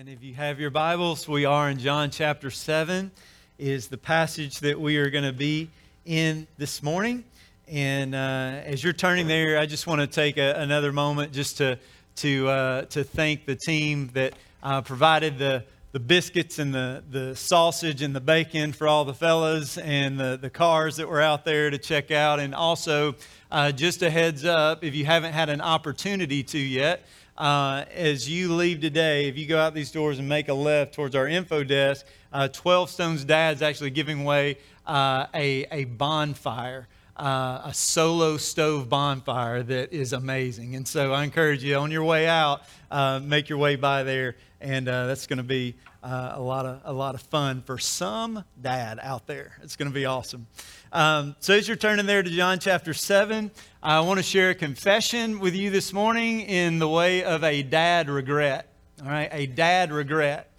And if you have your Bibles, we are in John chapter 7, is the passage that we are going to be in this morning. And uh, as you're turning there, I just want to take a, another moment just to, to, uh, to thank the team that uh, provided the, the biscuits and the, the sausage and the bacon for all the fellas and the, the cars that were out there to check out. And also, uh, just a heads up if you haven't had an opportunity to yet, uh, as you leave today, if you go out these doors and make a left towards our info desk, uh, 12 Stones Dad's actually giving away uh, a, a bonfire. Uh, a solo stove bonfire that is amazing. And so I encourage you on your way out, uh, make your way by there, and uh, that's going to be uh, a lot of a lot of fun for some dad out there. It's going to be awesome. Um, so as you're turning there to John chapter seven, I want to share a confession with you this morning in the way of a dad regret. All right, a dad regret.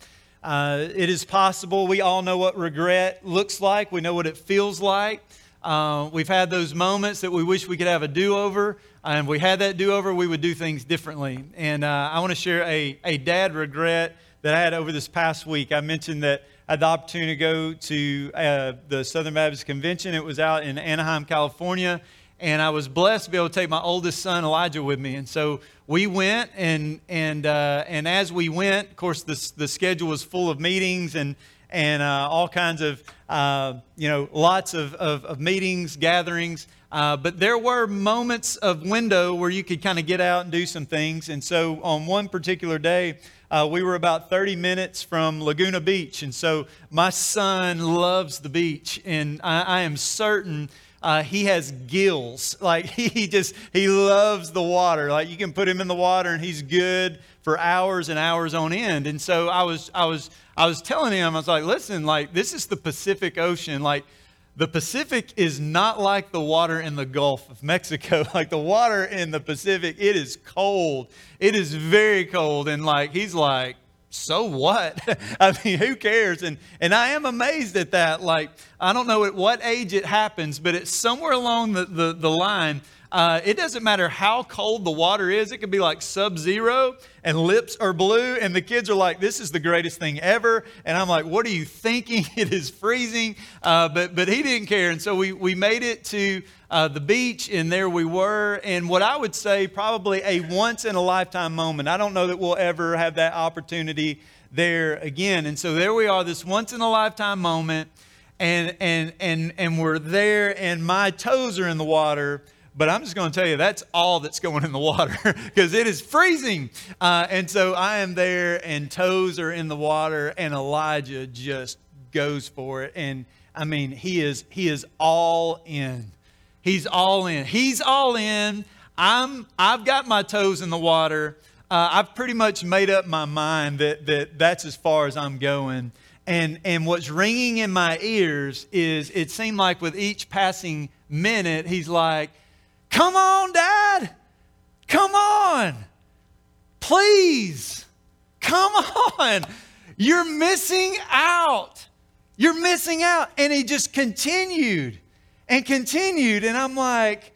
Uh, it is possible. We all know what regret looks like. We know what it feels like. Uh, we've had those moments that we wish we could have a do over. And if we had that do over, we would do things differently. And uh, I want to share a, a dad regret that I had over this past week. I mentioned that I had the opportunity to go to uh, the Southern Baptist Convention. It was out in Anaheim, California. And I was blessed to be able to take my oldest son, Elijah, with me. And so we went, and, and, uh, and as we went, of course, the, the schedule was full of meetings and, and uh, all kinds of, uh, you know, lots of, of, of meetings, gatherings. Uh, but there were moments of window where you could kind of get out and do some things. And so on one particular day, uh, we were about 30 minutes from Laguna Beach. And so my son loves the beach. And I, I am certain uh, he has gills. Like he just, he loves the water. Like you can put him in the water and he's good for hours and hours on end. And so I was, I was, I was telling him, I was like, listen, like this is the Pacific Ocean. Like the Pacific is not like the water in the Gulf of Mexico. Like the water in the Pacific, it is cold. It is very cold. And like he's like, so what? I mean, who cares? And and I am amazed at that. Like, I don't know at what age it happens, but it's somewhere along the, the, the line uh, it doesn't matter how cold the water is. It could be like sub zero and lips are blue, and the kids are like, This is the greatest thing ever. And I'm like, What are you thinking? It is freezing. Uh, but, but he didn't care. And so we, we made it to uh, the beach, and there we were. And what I would say, probably a once in a lifetime moment. I don't know that we'll ever have that opportunity there again. And so there we are, this once in a lifetime moment. And, and, and, and we're there, and my toes are in the water but I'm just going to tell you, that's all that's going in the water because it is freezing. Uh, and so I am there, and toes are in the water, and Elijah just goes for it. And I mean, he is he is all in. He's all in. He's all in. I'm I've got my toes in the water. Uh, I've pretty much made up my mind that that that's as far as I'm going. And and what's ringing in my ears is it seemed like with each passing minute, he's like, Come on, Dad. Come on. Please. Come on. You're missing out. You're missing out. And he just continued and continued. And I'm like,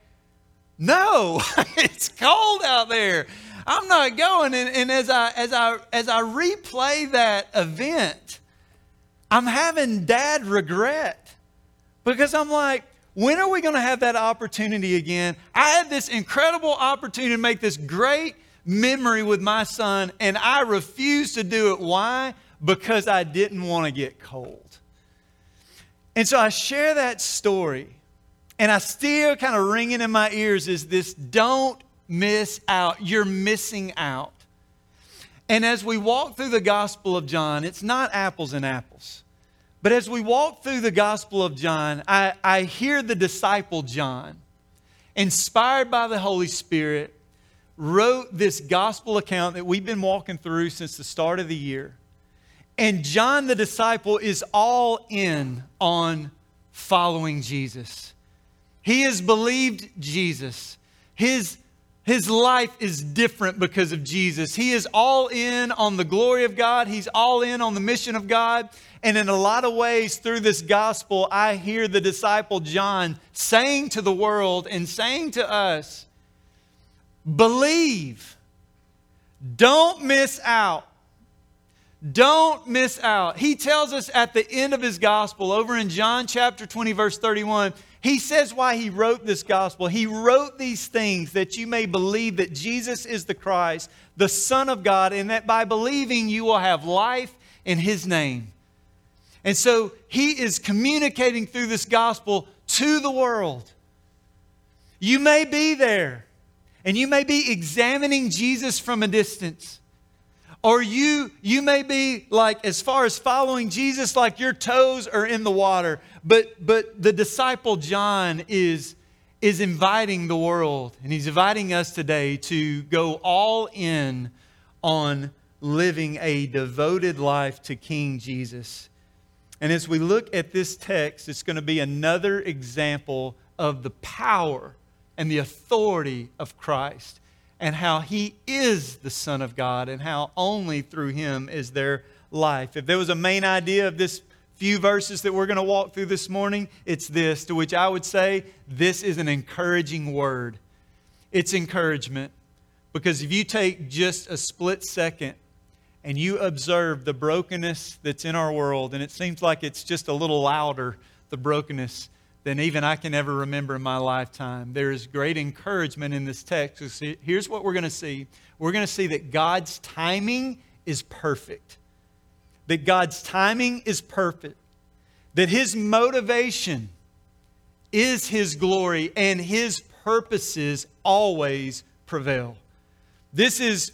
no, it's cold out there. I'm not going. And, and, as I as I as I replay that event, I'm having dad regret. Because I'm like, when are we going to have that opportunity again? I had this incredible opportunity to make this great memory with my son, and I refused to do it. Why? Because I didn't want to get cold. And so I share that story, and I still kind of ringing in my ears is this don't miss out. You're missing out. And as we walk through the Gospel of John, it's not apples and apples. But as we walk through the Gospel of John, I, I hear the disciple John, inspired by the Holy Spirit, wrote this gospel account that we've been walking through since the start of the year. And John the disciple is all in on following Jesus. He has believed Jesus. His, his life is different because of Jesus. He is all in on the glory of God, he's all in on the mission of God. And in a lot of ways, through this gospel, I hear the disciple John saying to the world and saying to us, believe. Don't miss out. Don't miss out. He tells us at the end of his gospel, over in John chapter 20, verse 31, he says why he wrote this gospel. He wrote these things that you may believe that Jesus is the Christ, the Son of God, and that by believing you will have life in his name. And so he is communicating through this gospel to the world. You may be there, and you may be examining Jesus from a distance. Or you, you may be like, as far as following Jesus, like your toes are in the water. But, but the disciple John is, is inviting the world, and he's inviting us today to go all in on living a devoted life to King Jesus. And as we look at this text, it's going to be another example of the power and the authority of Christ and how he is the Son of God and how only through him is there life. If there was a main idea of this few verses that we're going to walk through this morning, it's this, to which I would say this is an encouraging word. It's encouragement. Because if you take just a split second and you observe the brokenness that's in our world, and it seems like it's just a little louder, the brokenness than even I can ever remember in my lifetime. There is great encouragement in this text. Here's what we're going to see we're going to see that God's timing is perfect. That God's timing is perfect. That His motivation is His glory and His purposes always prevail. This is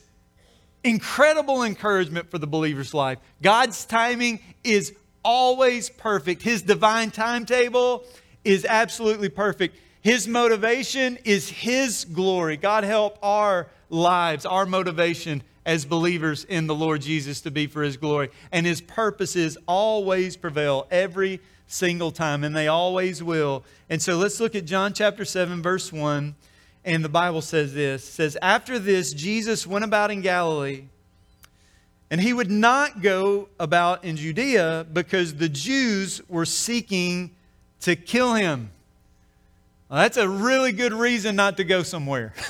incredible encouragement for the believer's life. God's timing is always perfect. His divine timetable is absolutely perfect. His motivation is His glory. God help our lives, our motivation as believers in the Lord Jesus to be for His glory. And His purposes always prevail every single time, and they always will. And so let's look at John chapter 7, verse 1. And the Bible says this says, After this, Jesus went about in Galilee. And he would not go about in Judea because the Jews were seeking to kill him. Well, that's a really good reason not to go somewhere.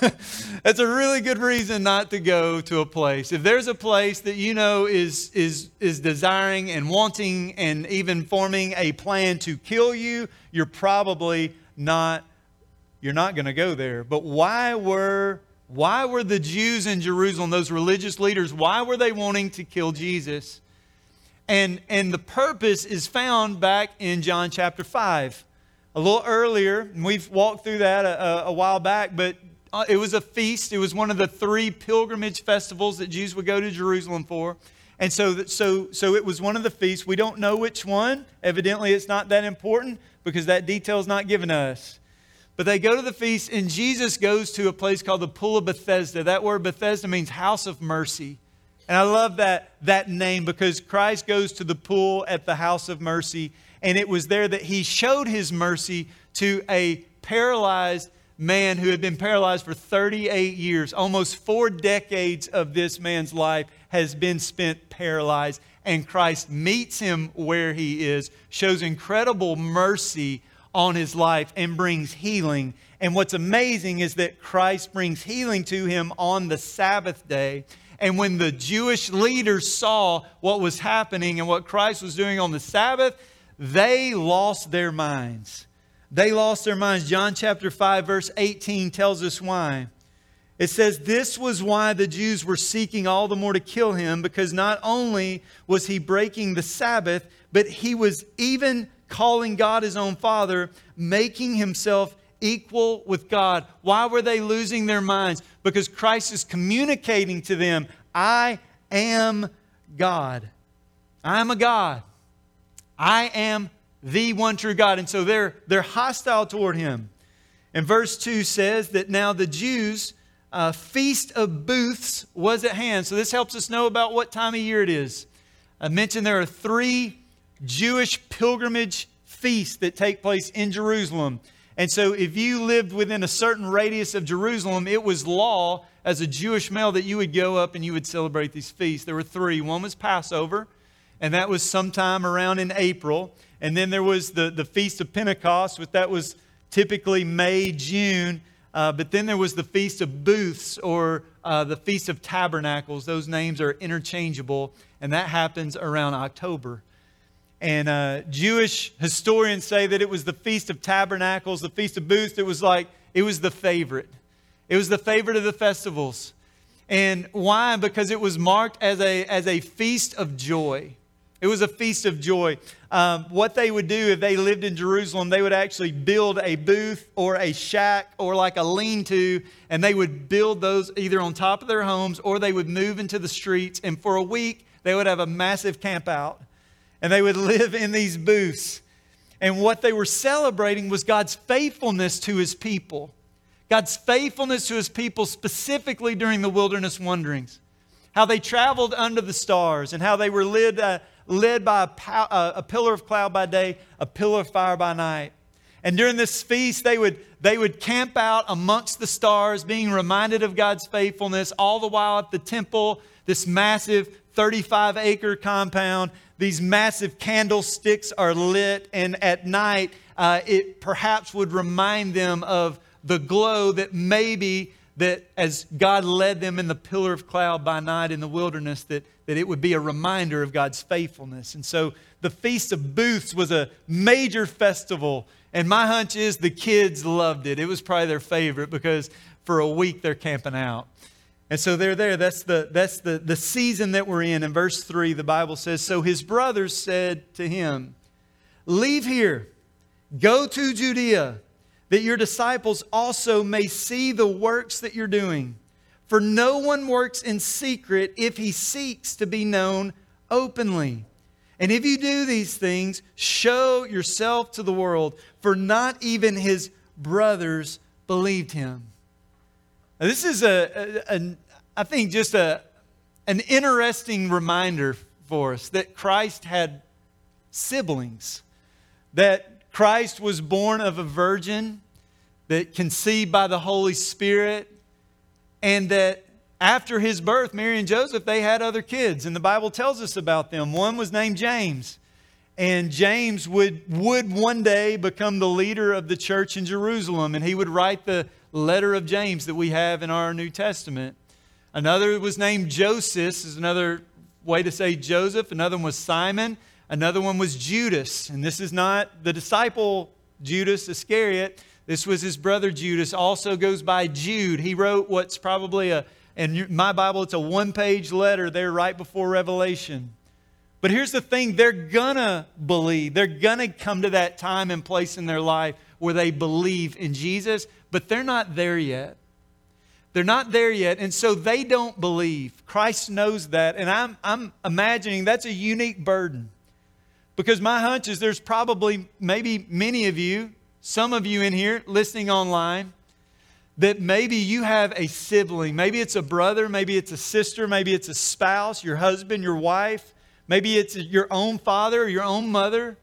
that's a really good reason not to go to a place. If there's a place that you know is, is, is desiring and wanting and even forming a plan to kill you, you're probably not, you're not going to go there. But why were, why were the Jews in Jerusalem, those religious leaders, why were they wanting to kill Jesus? And, and the purpose is found back in John chapter 5. A little earlier, and we've walked through that a, a while back, but uh, it was a feast. It was one of the three pilgrimage festivals that Jews would go to Jerusalem for. And so, so, so it was one of the feasts. We don't know which one. Evidently, it's not that important because that detail is not given us. But they go to the feast, and Jesus goes to a place called the Pool of Bethesda. That word Bethesda means house of mercy. And I love that, that name because Christ goes to the pool at the house of mercy. And it was there that he showed his mercy to a paralyzed man who had been paralyzed for 38 years. Almost four decades of this man's life has been spent paralyzed. And Christ meets him where he is, shows incredible mercy on his life, and brings healing. And what's amazing is that Christ brings healing to him on the Sabbath day. And when the Jewish leaders saw what was happening and what Christ was doing on the Sabbath, they lost their minds. They lost their minds. John chapter 5, verse 18 tells us why. It says, This was why the Jews were seeking all the more to kill him, because not only was he breaking the Sabbath, but he was even calling God his own Father, making himself equal with God. Why were they losing their minds? Because Christ is communicating to them, I am God. I'm a God. I am the one true God. And so they're, they're hostile toward him. And verse 2 says that now the Jews' uh, feast of booths was at hand. So this helps us know about what time of year it is. I mentioned there are three Jewish pilgrimage feasts that take place in Jerusalem. And so, if you lived within a certain radius of Jerusalem, it was law as a Jewish male that you would go up and you would celebrate these feasts. There were three. One was Passover, and that was sometime around in April. And then there was the, the Feast of Pentecost, which that was typically May, June. Uh, but then there was the Feast of Booths or, uh, the Feast of Tabernacles. Those names are interchangeable, and that happens around October. And uh, Jewish historians say that it was the Feast of Tabernacles, the Feast of Booths. It was like, it was the favorite. It was the favorite of the festivals. And why? Because it was marked as a, as a feast of joy. It was a feast of joy. Um, what they would do if they lived in Jerusalem, they would actually build a booth or a shack or like a lean to, and they would build those either on top of their homes or they would move into the streets. And for a week, they would have a massive camp out and they would live in these booths. And what they were celebrating was God's faithfulness to his people. God's faithfulness to his people, specifically during the wilderness wanderings. How they traveled under the stars and how they were led, uh, led by a, pow- a pillar of cloud by day, a pillar of fire by night. And during this feast, they would, they would camp out amongst the stars, being reminded of God's faithfulness, all the while at the temple, this massive 35 acre compound these massive candlesticks are lit, and at night, uh, it perhaps would remind them of the glow that maybe that as God led them in the pillar of cloud by night in the wilderness, that, that it would be a reminder of God's faithfulness. And so the Feast of Booths was a major festival, and my hunch is the kids loved it. It was probably their favorite because for a week they're camping out. And so they're there. That's the, that's the, the season that we're in. In verse 3, the Bible says So his brothers said to him, Leave here, go to Judea, that your disciples also may see the works that you're doing. For no one works in secret if he seeks to be known openly. And if you do these things, show yourself to the world, for not even his brothers believed him. Now, this is a, a, a, I think, just a, an interesting reminder for us that Christ had siblings, that Christ was born of a virgin, that conceived by the Holy Spirit, and that after his birth, Mary and Joseph, they had other kids, and the Bible tells us about them. One was named James. And James would, would one day become the leader of the church in Jerusalem, and he would write the letter of James that we have in our New Testament. Another was named Joses, is another way to say Joseph. Another one was Simon. Another one was Judas. And this is not the disciple Judas Iscariot. This was his brother Judas, also goes by Jude. He wrote what's probably a, in my Bible, it's a one page letter there right before Revelation. But here's the thing they're gonna believe. They're gonna come to that time and place in their life where they believe in Jesus, but they're not there yet. They're not there yet, and so they don't believe. Christ knows that, and I'm, I'm imagining that's a unique burden. Because my hunch is there's probably, maybe many of you, some of you in here listening online, that maybe you have a sibling. Maybe it's a brother, maybe it's a sister, maybe it's a spouse, your husband, your wife, maybe it's your own father or your own mother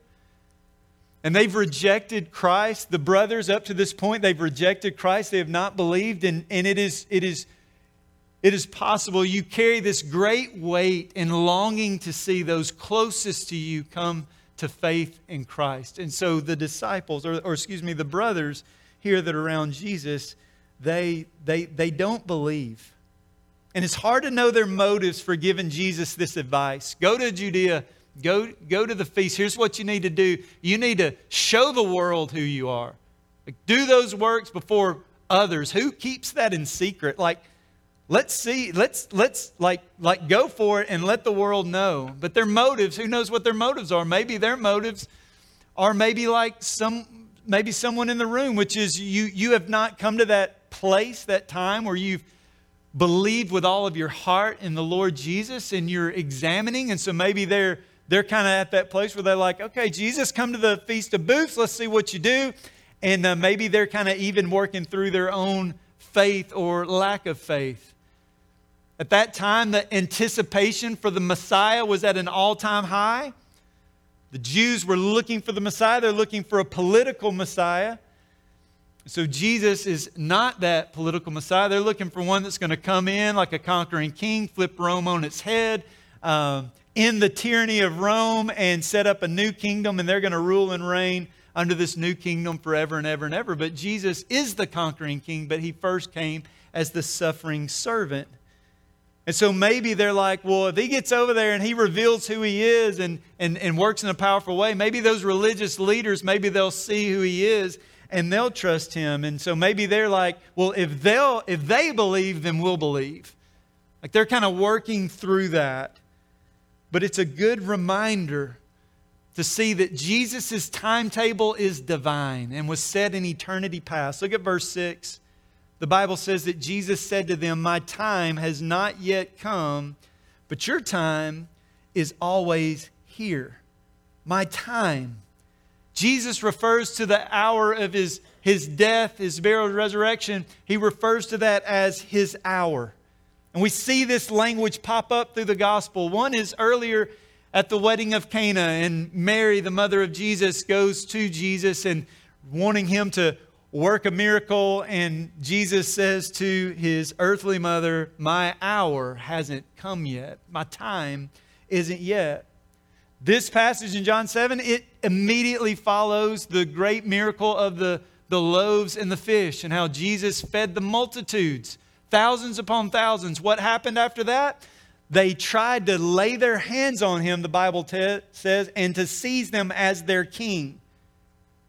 and they've rejected Christ. The brothers, up to this point, they've rejected Christ. They have not believed. And, and it, is, it, is, it is possible you carry this great weight and longing to see those closest to you come to faith in Christ. And so the disciples, or, or excuse me, the brothers here that are around Jesus, they, they, they don't believe. And it's hard to know their motives for giving Jesus this advice. Go to Judea Go, go to the feast. Here's what you need to do you need to show the world who you are. Like, do those works before others. Who keeps that in secret? Like, let's see, let's, let's like, like go for it and let the world know. But their motives, who knows what their motives are? Maybe their motives are maybe like some, maybe someone in the room, which is you, you have not come to that place, that time where you've believed with all of your heart in the Lord Jesus and you're examining. And so maybe they're they're kind of at that place where they're like, okay, Jesus, come to the Feast of Booths. Let's see what you do. And uh, maybe they're kind of even working through their own faith or lack of faith. At that time, the anticipation for the Messiah was at an all time high. The Jews were looking for the Messiah, they're looking for a political Messiah. So Jesus is not that political Messiah. They're looking for one that's going to come in like a conquering king, flip Rome on its head, um, in the tyranny of Rome and set up a new kingdom, and they're going to rule and reign under this new kingdom forever and ever and ever. But Jesus is the conquering king, but he first came as the suffering servant. And so maybe they're like, well, if he gets over there and he reveals who he is and, and, and works in a powerful way, maybe those religious leaders, maybe they'll see who he is and they'll trust him. And so maybe they're like, well, if they'll if they believe, then we'll believe. Like they're kind of working through that. But it's a good reminder to see that Jesus' timetable is divine and was set in eternity past. Look at verse 6. The Bible says that Jesus said to them, My time has not yet come, but your time is always here. My time. Jesus refers to the hour of his, his death, his burial, resurrection. He refers to that as his hour. And we see this language pop up through the gospel. One is earlier at the wedding of Cana, and Mary, the mother of Jesus, goes to Jesus and wanting him to work a miracle. And Jesus says to his earthly mother, My hour hasn't come yet. My time isn't yet. This passage in John 7, it immediately follows the great miracle of the, the loaves and the fish and how Jesus fed the multitudes, thousands upon thousands. What happened after that? They tried to lay their hands on him, the Bible te- says, and to seize them as their king.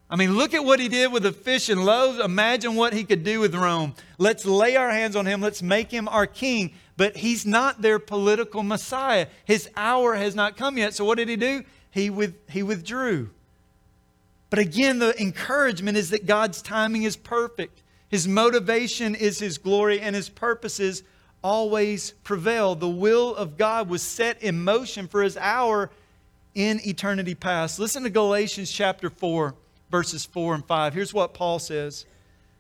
I mean, look at what he did with the fish and loaves. Imagine what he could do with Rome. Let's lay our hands on him. Let's make him our king. But he's not their political Messiah. His hour has not come yet. So what did he do? He, with, he withdrew. But again, the encouragement is that God's timing is perfect. His motivation is his glory, and his purposes always prevail. The will of God was set in motion for his hour in eternity past. Listen to Galatians chapter 4, verses 4 and 5. Here's what Paul says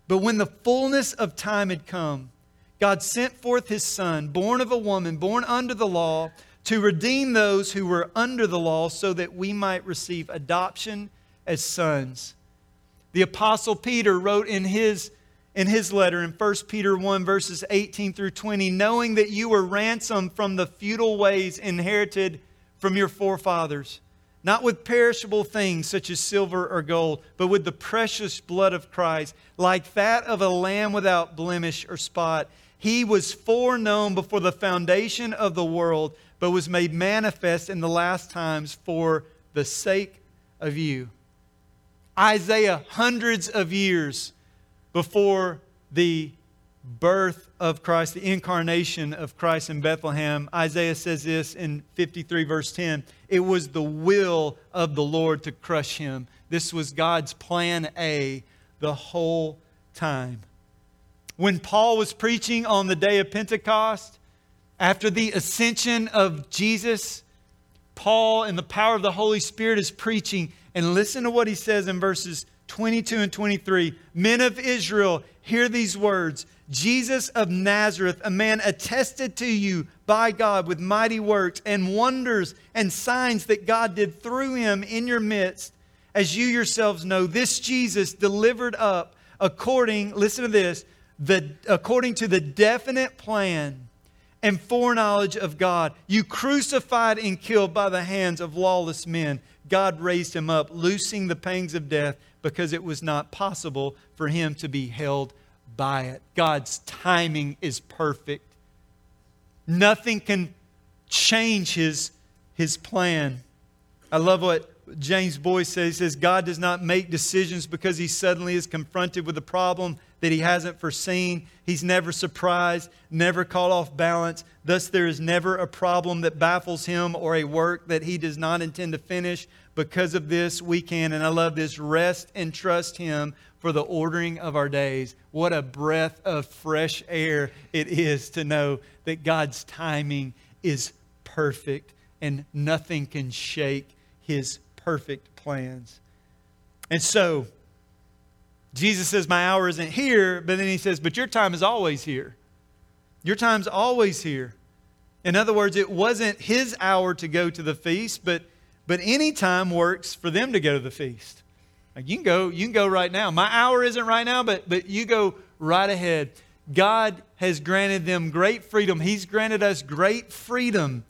But when the fullness of time had come, God sent forth his Son, born of a woman, born under the law, to redeem those who were under the law so that we might receive adoption as sons. The Apostle Peter wrote in his in his letter in 1 Peter 1, verses 18 through 20, knowing that you were ransomed from the futile ways inherited from your forefathers, not with perishable things such as silver or gold, but with the precious blood of Christ, like that of a lamb without blemish or spot. He was foreknown before the foundation of the world, but was made manifest in the last times for the sake of you. Isaiah, hundreds of years before the birth of Christ, the incarnation of Christ in Bethlehem, Isaiah says this in 53, verse 10 it was the will of the Lord to crush him. This was God's plan A the whole time. When Paul was preaching on the day of Pentecost, after the ascension of Jesus, Paul, in the power of the Holy Spirit, is preaching. And listen to what he says in verses 22 and 23. Men of Israel, hear these words Jesus of Nazareth, a man attested to you by God with mighty works and wonders and signs that God did through him in your midst, as you yourselves know, this Jesus delivered up according, listen to this, the, according to the definite plan and foreknowledge of God. You crucified and killed by the hands of lawless men. God raised him up, loosing the pangs of death because it was not possible for him to be held by it. God's timing is perfect. Nothing can change his, his plan. I love what James Boice says. He says, God does not make decisions because he suddenly is confronted with a problem that he hasn't foreseen. He's never surprised, never caught off balance. Thus, there is never a problem that baffles him or a work that he does not intend to finish. Because of this, we can, and I love this, rest and trust him for the ordering of our days. What a breath of fresh air it is to know that God's timing is perfect and nothing can shake his perfect plans. And so, Jesus says, My hour isn't here, but then he says, But your time is always here. Your time's always here. In other words, it wasn't his hour to go to the feast, but, but any time works for them to go to the feast. You can go, you can go right now. My hour isn't right now, but, but you go right ahead. God has granted them great freedom. He's granted us great freedom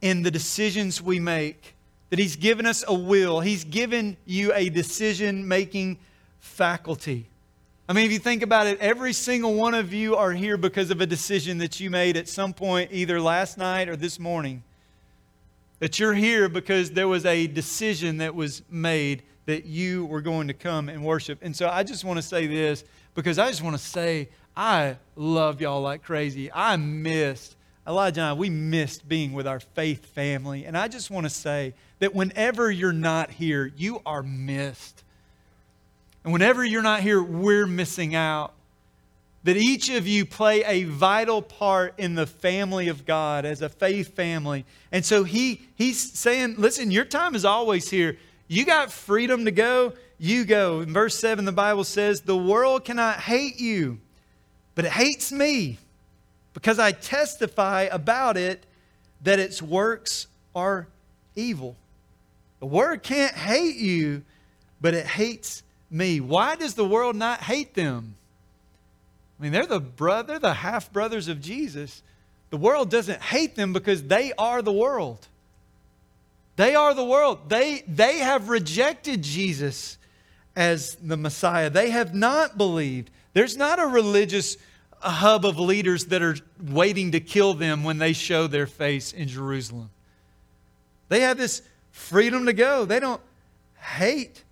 in the decisions we make. That He's given us a will. He's given you a decision making faculty. I mean, if you think about it, every single one of you are here because of a decision that you made at some point, either last night or this morning. That you're here because there was a decision that was made that you were going to come and worship. And so I just want to say this because I just want to say I love y'all like crazy. I missed, Elijah and I, we missed being with our faith family. And I just want to say that whenever you're not here, you are missed. And whenever you're not here, we're missing out. That each of you play a vital part in the family of God as a faith family. And so he, he's saying, listen, your time is always here. You got freedom to go, you go. In verse 7, the Bible says, The world cannot hate you, but it hates me because I testify about it that its works are evil. The world can't hate you, but it hates me. Why does the world not hate them? I mean, they're the brother, the half brothers of Jesus. The world doesn't hate them because they are the world. They are the world. They, they have rejected Jesus as the Messiah. They have not believed. There's not a religious hub of leaders that are waiting to kill them when they show their face in Jerusalem. They have this freedom to go. They don't hate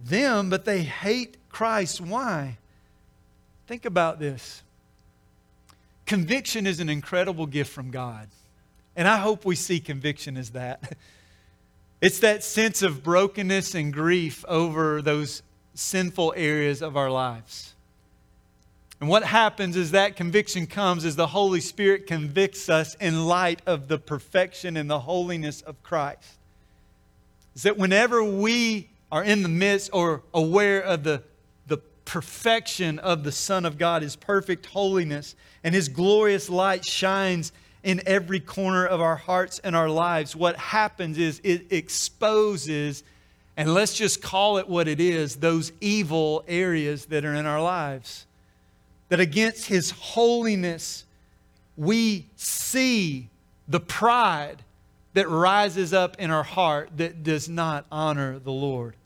them, but they hate Christ. Why? Think about this. Conviction is an incredible gift from God. And I hope we see conviction as that. It's that sense of brokenness and grief over those sinful areas of our lives. And what happens is that conviction comes as the Holy Spirit convicts us in light of the perfection and the holiness of Christ. Is that whenever we are in the midst or aware of the, the perfection of the Son of God, His perfect holiness, and His glorious light shines in every corner of our hearts and our lives, what happens is it exposes, and let's just call it what it is, those evil areas that are in our lives. That against His holiness, we see the pride that rises up in our heart that does not honor the Lord.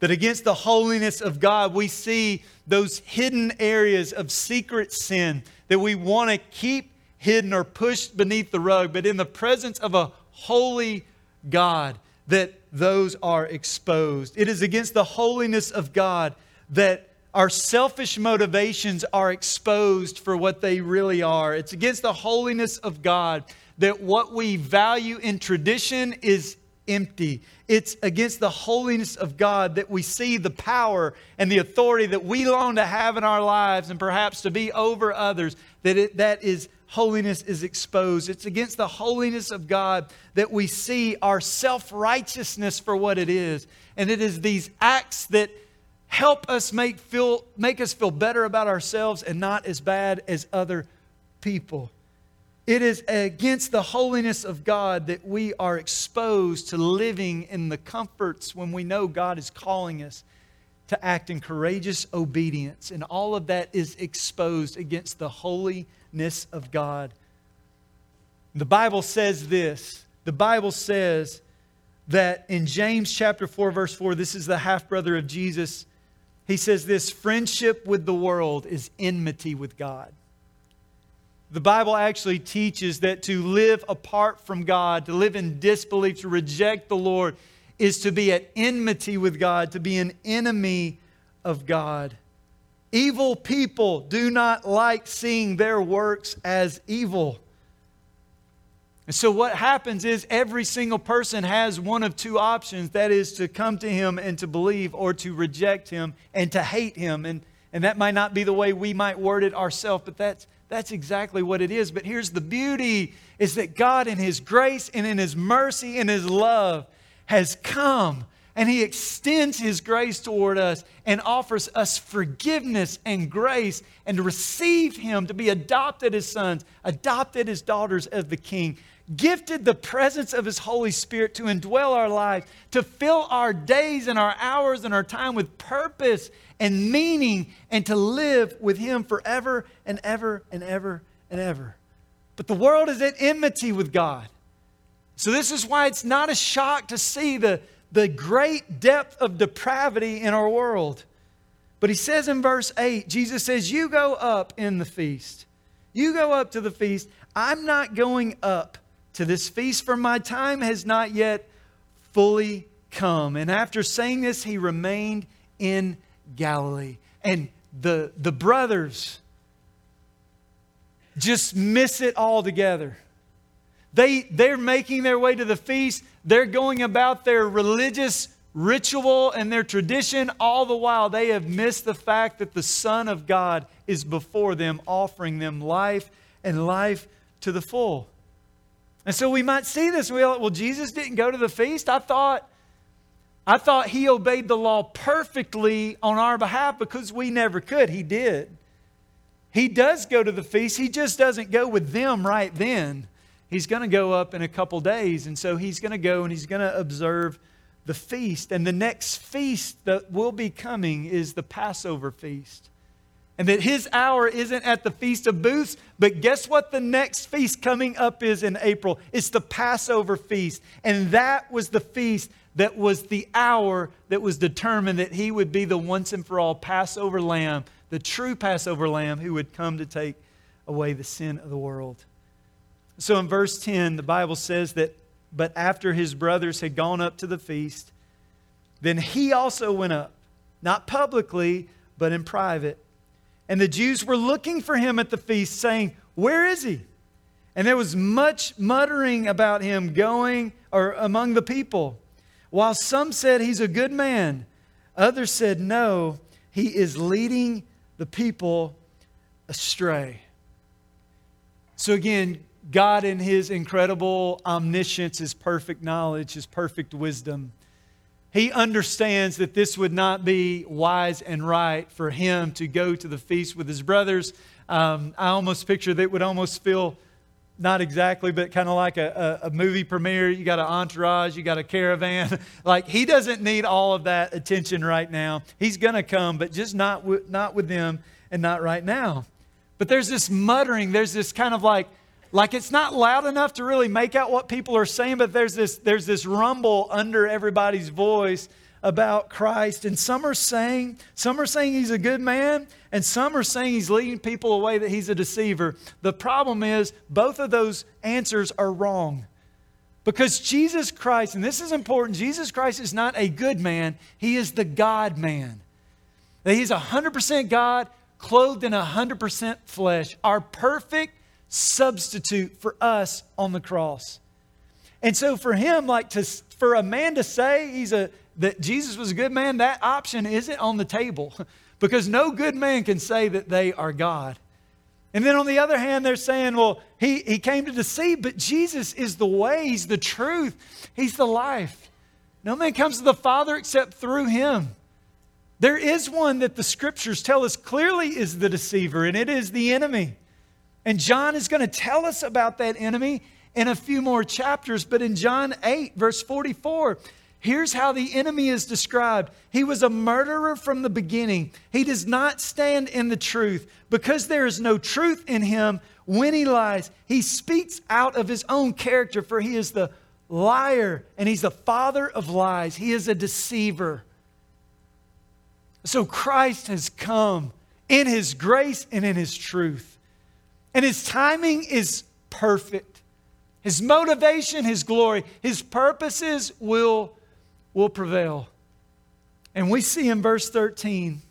That against the holiness of God, we see those hidden areas of secret sin that we want to keep hidden or pushed beneath the rug, but in the presence of a holy God, that those are exposed. It is against the holiness of God that our selfish motivations are exposed for what they really are. It's against the holiness of God that what we value in tradition is empty. It's against the holiness of God that we see the power and the authority that we long to have in our lives and perhaps to be over others, that it, that is holiness is exposed. It's against the holiness of God that we see our self righteousness for what it is. And it is these acts that help us make, feel, make us feel better about ourselves and not as bad as other people. It is against the holiness of God that we are exposed to living in the comforts when we know God is calling us to act in courageous obedience. And all of that is exposed against the holiness of God. The Bible says this. The Bible says that in James chapter 4, verse 4, this is the half brother of Jesus. He says this friendship with the world is enmity with God. The Bible actually teaches that to live apart from God, to live in disbelief, to reject the Lord, is to be at enmity with God, to be an enemy of God. Evil people do not like seeing their works as evil. And so, what happens is every single person has one of two options that is, to come to him and to believe, or to reject him and to hate him. And, and that might not be the way we might word it ourselves, but that's, that's exactly what it is. But here's the beauty is that God, in His grace and in His mercy and His love, has come and He extends His grace toward us and offers us forgiveness and grace and to receive Him, to be adopted as sons, adopted as daughters of the King, gifted the presence of His Holy Spirit to indwell our lives, to fill our days and our hours and our time with purpose and meaning and to live with Him forever and ever and ever and ever. But the world is at enmity with God. So, this is why it's not a shock to see the, the great depth of depravity in our world. But he says in verse 8, Jesus says, You go up in the feast. You go up to the feast. I'm not going up to this feast, for my time has not yet fully come. And after saying this, he remained in Galilee. And the, the brothers just miss it all together. They, they're making their way to the feast. They're going about their religious ritual and their tradition. All the while, they have missed the fact that the Son of God is before them, offering them life and life to the full. And so we might see this. We well, Jesus didn't go to the feast. I thought, I thought he obeyed the law perfectly on our behalf because we never could. He did. He does go to the feast. He just doesn't go with them right then. He's going to go up in a couple days. And so he's going to go and he's going to observe the feast. And the next feast that will be coming is the Passover feast. And that his hour isn't at the Feast of Booths, but guess what the next feast coming up is in April? It's the Passover feast. And that was the feast that was the hour that was determined that he would be the once and for all Passover lamb, the true Passover lamb who would come to take away the sin of the world. So in verse 10, the Bible says that, but after his brothers had gone up to the feast, then he also went up, not publicly, but in private. And the Jews were looking for him at the feast, saying, Where is he? And there was much muttering about him going or among the people. While some said he's a good man, others said, No, he is leading the people astray. So again, God, in his incredible omniscience, his perfect knowledge, his perfect wisdom, he understands that this would not be wise and right for him to go to the feast with his brothers. Um, I almost picture that would almost feel not exactly, but kind of like a, a, a, movie premiere. You got an entourage, you got a caravan. like he doesn't need all of that attention right now. He's going to come, but just not, w- not with them and not right now. But there's this muttering, there's this kind of like, like it's not loud enough to really make out what people are saying, but there's this, there's this rumble under everybody's voice about Christ. And some are saying, some are saying he's a good man, and some are saying he's leading people away that he's a deceiver. The problem is both of those answers are wrong. Because Jesus Christ, and this is important, Jesus Christ is not a good man, he is the God man. That he's 100% God, clothed in 100% flesh. Our perfect substitute for us on the cross. And so for him, like to for a man to say he's a that Jesus was a good man, that option isn't on the table. Because no good man can say that they are God. And then on the other hand, they're saying, well, he, he came to deceive, but Jesus is the way, He's the truth, He's the life. No man comes to the Father except through Him. There is one that the scriptures tell us clearly is the deceiver, and it is the enemy. And John is going to tell us about that enemy in a few more chapters. But in John 8, verse 44, here's how the enemy is described He was a murderer from the beginning. He does not stand in the truth because there is no truth in him. When he lies, he speaks out of his own character, for he is the liar and he's the father of lies. He is a deceiver. So Christ has come in his grace and in his truth. And his timing is perfect. His motivation, his glory, his purposes will, will prevail. And we see in verse 13,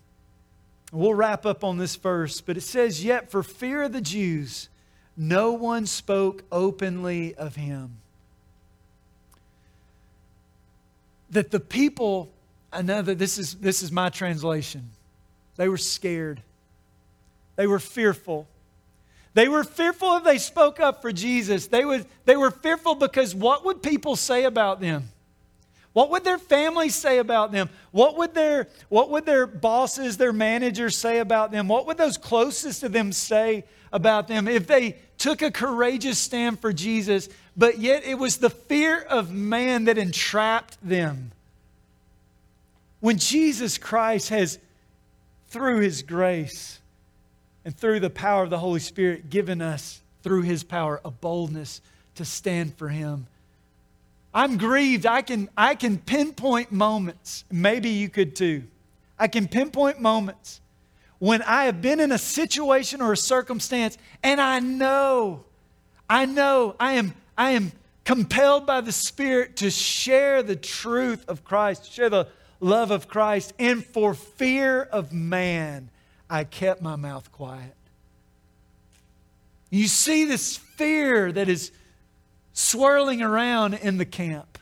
we'll wrap up on this verse, but it says, Yet for fear of the Jews, no one spoke openly of him. That the people, I know that this is, this is my translation, they were scared, they were fearful. They were fearful if they spoke up for Jesus. They, would, they were fearful because what would people say about them? What would their families say about them? What would their, what would their bosses, their managers say about them? What would those closest to them say about them if they took a courageous stand for Jesus, but yet it was the fear of man that entrapped them? When Jesus Christ has, through his grace, and through the power of the Holy Spirit, given us, through His power, a boldness to stand for Him. I'm grieved. I can, I can pinpoint moments, maybe you could too. I can pinpoint moments when I have been in a situation or a circumstance and I know, I know, I am, I am compelled by the Spirit to share the truth of Christ, share the love of Christ, and for fear of man, I kept my mouth quiet. You see this fear that is swirling around in the camp.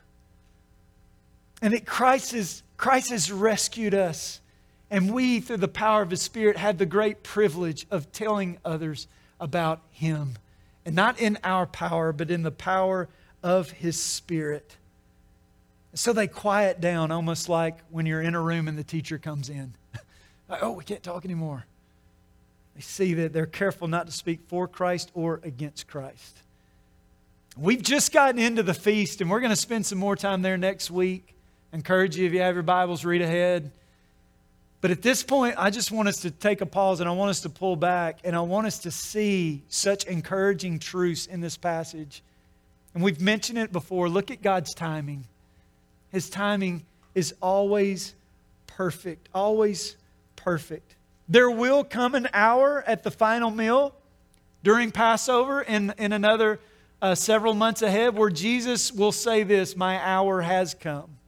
And that Christ, is, Christ has rescued us. And we, through the power of His Spirit, have the great privilege of telling others about Him. And not in our power, but in the power of His Spirit. So they quiet down, almost like when you're in a room and the teacher comes in. Like, oh, we can't talk anymore. They see that they're careful not to speak for Christ or against Christ. We've just gotten into the feast, and we're going to spend some more time there next week. I encourage you, if you have your Bibles, read ahead. But at this point, I just want us to take a pause and I want us to pull back and I want us to see such encouraging truths in this passage. And we've mentioned it before. Look at God's timing. His timing is always perfect, always perfect. There will come an hour at the final meal during Passover in, in another uh, several months ahead where Jesus will say this My hour has come.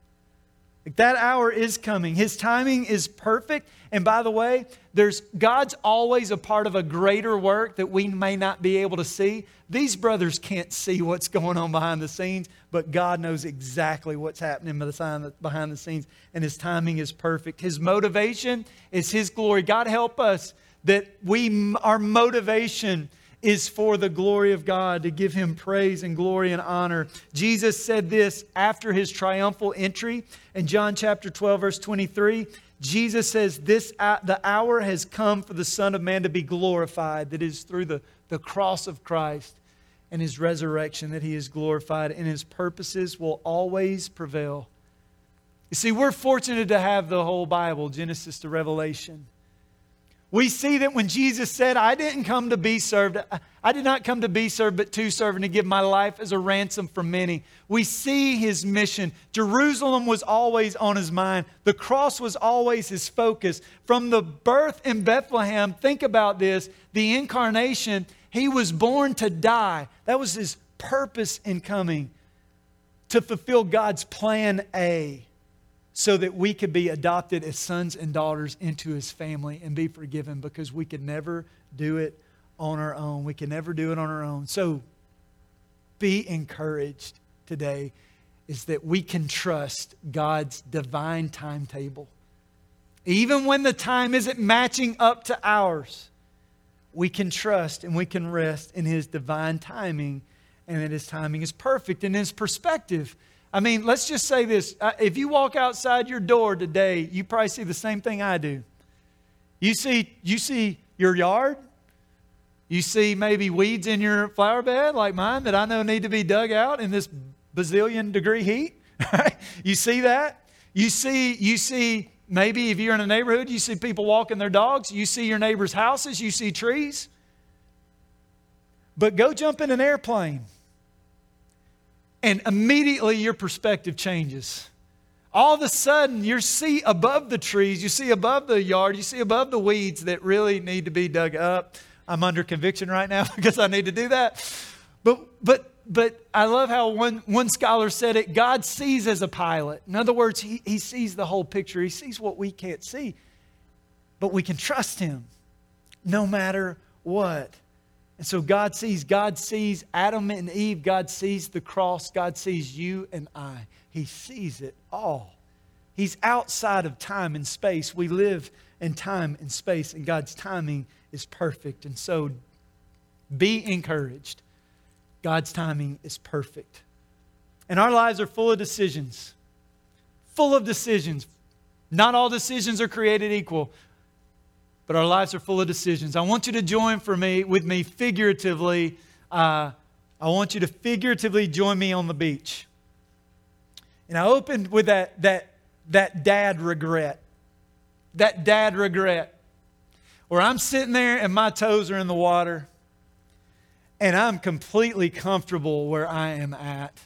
Like that hour is coming. His timing is perfect. And by the way, there's God's always a part of a greater work that we may not be able to see. These brothers can't see what's going on behind the scenes, but God knows exactly what's happening behind the scenes, and His timing is perfect. His motivation is His glory. God help us that we our motivation is for the glory of God, to give him praise and glory and honor. Jesus said this after his triumphal entry in John chapter 12, verse 23. Jesus says, this, The hour has come for the Son of Man to be glorified, that is through the, the cross of Christ and his resurrection that he is glorified, and his purposes will always prevail. You see, we're fortunate to have the whole Bible, Genesis to Revelation. We see that when Jesus said, I didn't come to be served, I did not come to be served, but to serve and to give my life as a ransom for many. We see his mission. Jerusalem was always on his mind, the cross was always his focus. From the birth in Bethlehem, think about this the incarnation, he was born to die. That was his purpose in coming to fulfill God's plan A so that we could be adopted as sons and daughters into his family and be forgiven because we could never do it on our own. We can never do it on our own. So be encouraged today is that we can trust God's divine timetable. Even when the time isn't matching up to ours, we can trust and we can rest in his divine timing and that his timing is perfect and his perspective I mean, let's just say this. Uh, if you walk outside your door today, you probably see the same thing I do. You see, you see your yard. You see maybe weeds in your flower bed like mine that I know need to be dug out in this bazillion degree heat. you see that? You see, you see maybe if you're in a neighborhood, you see people walking their dogs. You see your neighbors' houses. You see trees. But go jump in an airplane and immediately your perspective changes. All of a sudden, you see above the trees, you see above the yard, you see above the weeds that really need to be dug up. I'm under conviction right now because I need to do that. But, but, but I love how one, one scholar said it God sees as a pilot. In other words, he, he sees the whole picture, He sees what we can't see. But we can trust Him no matter what. And so God sees, God sees Adam and Eve, God sees the cross, God sees you and I. He sees it all. He's outside of time and space. We live in time and space, and God's timing is perfect. And so be encouraged. God's timing is perfect. And our lives are full of decisions, full of decisions. Not all decisions are created equal but our lives are full of decisions. I want you to join for me with me figuratively. Uh, I want you to figuratively join me on the beach. And I opened with that, that, that dad regret. That dad regret. Where I'm sitting there and my toes are in the water and I'm completely comfortable where I am at.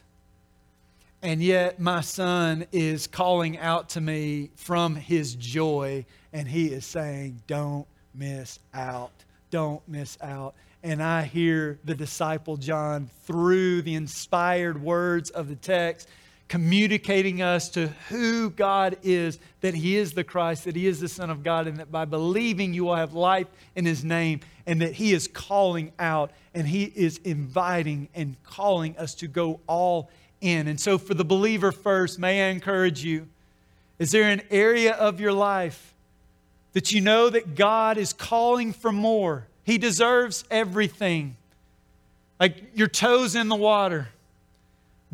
And yet, my son is calling out to me from his joy, and he is saying, Don't miss out. Don't miss out. And I hear the disciple John through the inspired words of the text communicating us to who God is, that He is the Christ, that He is the Son of God, and that by believing you will have life in His name, and that He is calling out and He is inviting and calling us to go all in. And so, for the believer first, may I encourage you is there an area of your life that you know that God is calling for more? He deserves everything. Like your toes in the water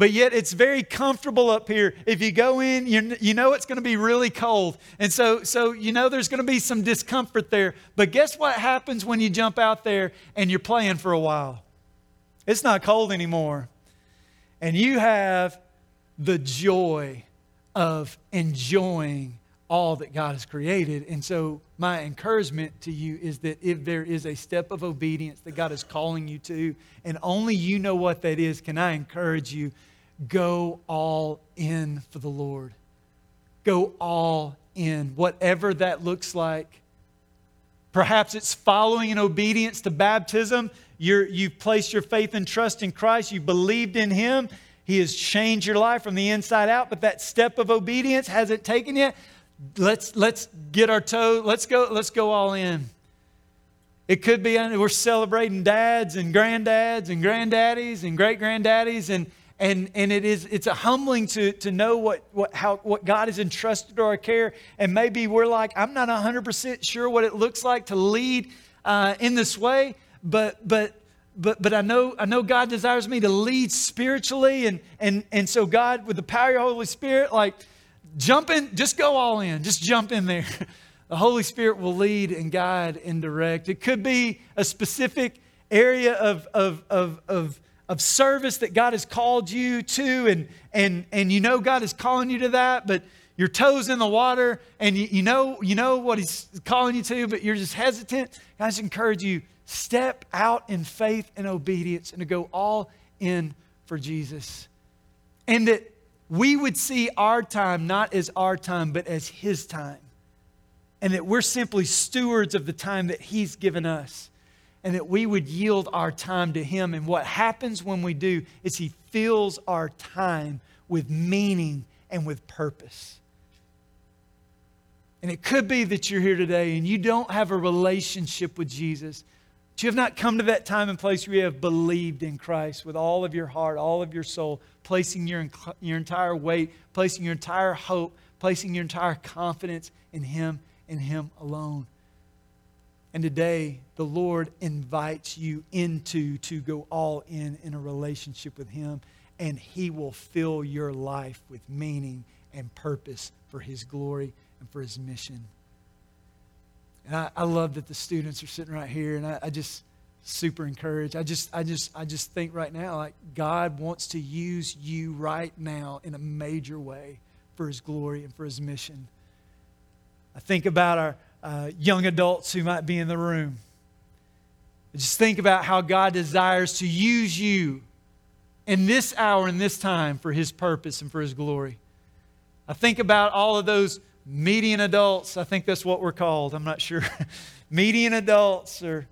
but yet it's very comfortable up here. If you go in, you, you know it's going to be really cold. And so, so you know there's going to be some discomfort there. But guess what happens when you jump out there and you're playing for a while? It's not cold anymore. And you have the joy of enjoying all that God has created. And so, my encouragement to you is that if there is a step of obedience that God is calling you to, and only you know what that is, can I encourage you? Go all in for the Lord. Go all in, whatever that looks like. Perhaps it's following in obedience to baptism. you you've placed your faith and trust in Christ. You believed in Him. He has changed your life from the inside out, but that step of obedience hasn't taken yet let's let's get our toe let's go let's go all in it could be we're celebrating dads and granddads and granddaddies and great granddaddies and and and it is it's a humbling to to know what what how what God has entrusted to our care and maybe we're like I'm not 100% sure what it looks like to lead uh, in this way but but but but I know I know God desires me to lead spiritually and and and so God with the power of your Holy Spirit like jump in, just go all in, just jump in there. The Holy Spirit will lead and guide and direct. It could be a specific area of, of, of, of, of service that God has called you to, and, and, and you know God is calling you to that, but your toes in the water and you, you, know, you know what He's calling you to, but you're just hesitant. I just encourage you step out in faith and obedience and to go all in for Jesus. And that we would see our time not as our time, but as His time. And that we're simply stewards of the time that He's given us. And that we would yield our time to Him. And what happens when we do is He fills our time with meaning and with purpose. And it could be that you're here today and you don't have a relationship with Jesus. But you have not come to that time and place where you have believed in Christ with all of your heart, all of your soul, placing your, your entire weight, placing your entire hope, placing your entire confidence in Him and Him alone. And today, the Lord invites you into to go all in in a relationship with Him, and He will fill your life with meaning and purpose for His glory and for His mission. And I, I love that the students are sitting right here, and I, I just super encouraged. I just, I just, I just think right now, like God wants to use you right now in a major way for His glory and for His mission. I think about our uh, young adults who might be in the room. Just think about how God desires to use you in this hour and this time for His purpose and for His glory. I think about all of those median adults. I think that's what we're called. I'm not sure. median adults, or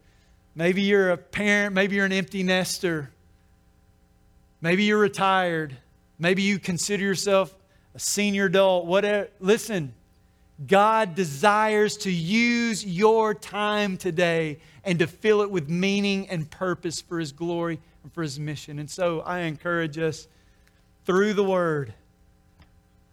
maybe you're a parent, maybe you're an empty nester, maybe you're retired, maybe you consider yourself a senior adult, whatever. Listen, God desires to use your time today and to fill it with meaning and purpose for His glory and for His mission. And so I encourage us through the Word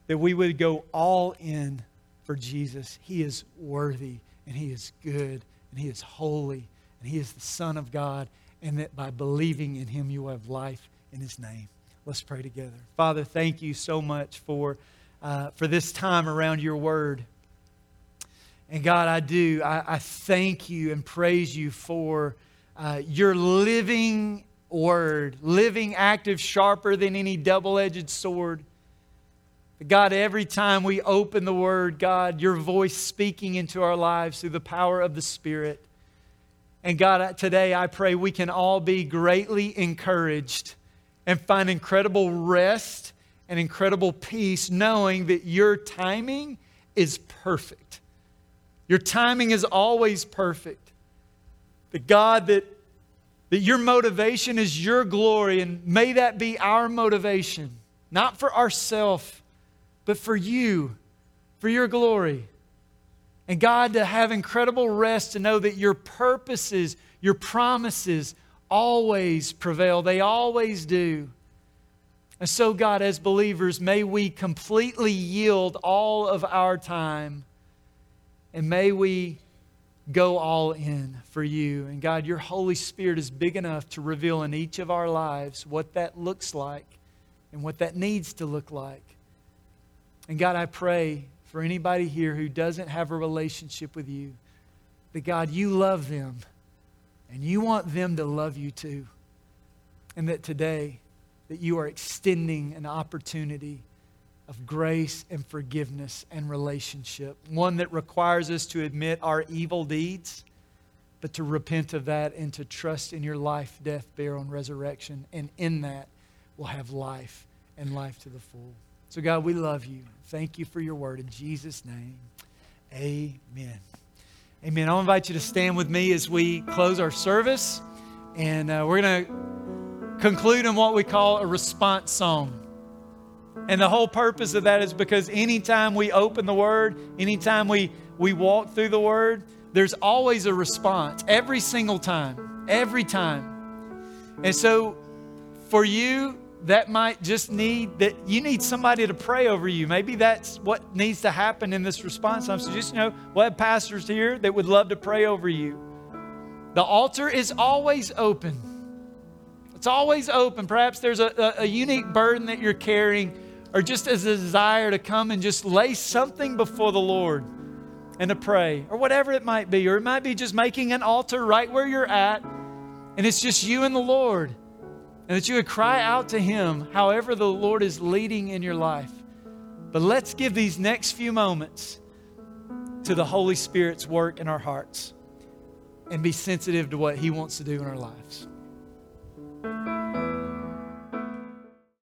that we would go all in for Jesus. He is worthy and He is good and He is holy and He is the Son of God, and that by believing in Him, you have life in His name. Let's pray together. Father, thank you so much for, uh, for this time around your word. And God, I do. I, I thank you and praise you for uh, your living word, living, active, sharper than any double edged sword. God, every time we open the Word, God, your voice speaking into our lives through the power of the Spirit. And God, today I pray we can all be greatly encouraged and find incredible rest and incredible peace knowing that your timing is perfect. Your timing is always perfect. The God that that your motivation is your glory, and may that be our motivation, not for ourselves, but for you, for your glory. And God, to have incredible rest, to know that your purposes, your promises always prevail. They always do. And so, God, as believers, may we completely yield all of our time and may we go all in for you. And God, your Holy Spirit is big enough to reveal in each of our lives what that looks like and what that needs to look like. And God, I pray for anybody here who doesn't have a relationship with you, that God, you love them and you want them to love you too. And that today, that you are extending an opportunity of grace and forgiveness and relationship. One that requires us to admit our evil deeds, but to repent of that and to trust in your life, death, burial, and resurrection. And in that, we'll have life and life to the full. So, God, we love you. Thank you for your word. In Jesus' name, amen. Amen. I'll invite you to stand with me as we close our service. And uh, we're going to conclude in what we call a response song. And the whole purpose of that is because anytime we open the Word, anytime we, we walk through the Word, there's always a response every single time. Every time. And so for you, that might just need that you need somebody to pray over you. Maybe that's what needs to happen in this response. I'm just, you know, we'll have pastors here that would love to pray over you. The altar is always open. It's always open. Perhaps there's a, a, a unique burden that you're carrying or just as a desire to come and just lay something before the Lord and to pray, or whatever it might be, or it might be just making an altar right where you're at, and it's just you and the Lord, and that you would cry out to Him however the Lord is leading in your life. But let's give these next few moments to the Holy Spirit's work in our hearts and be sensitive to what He wants to do in our lives.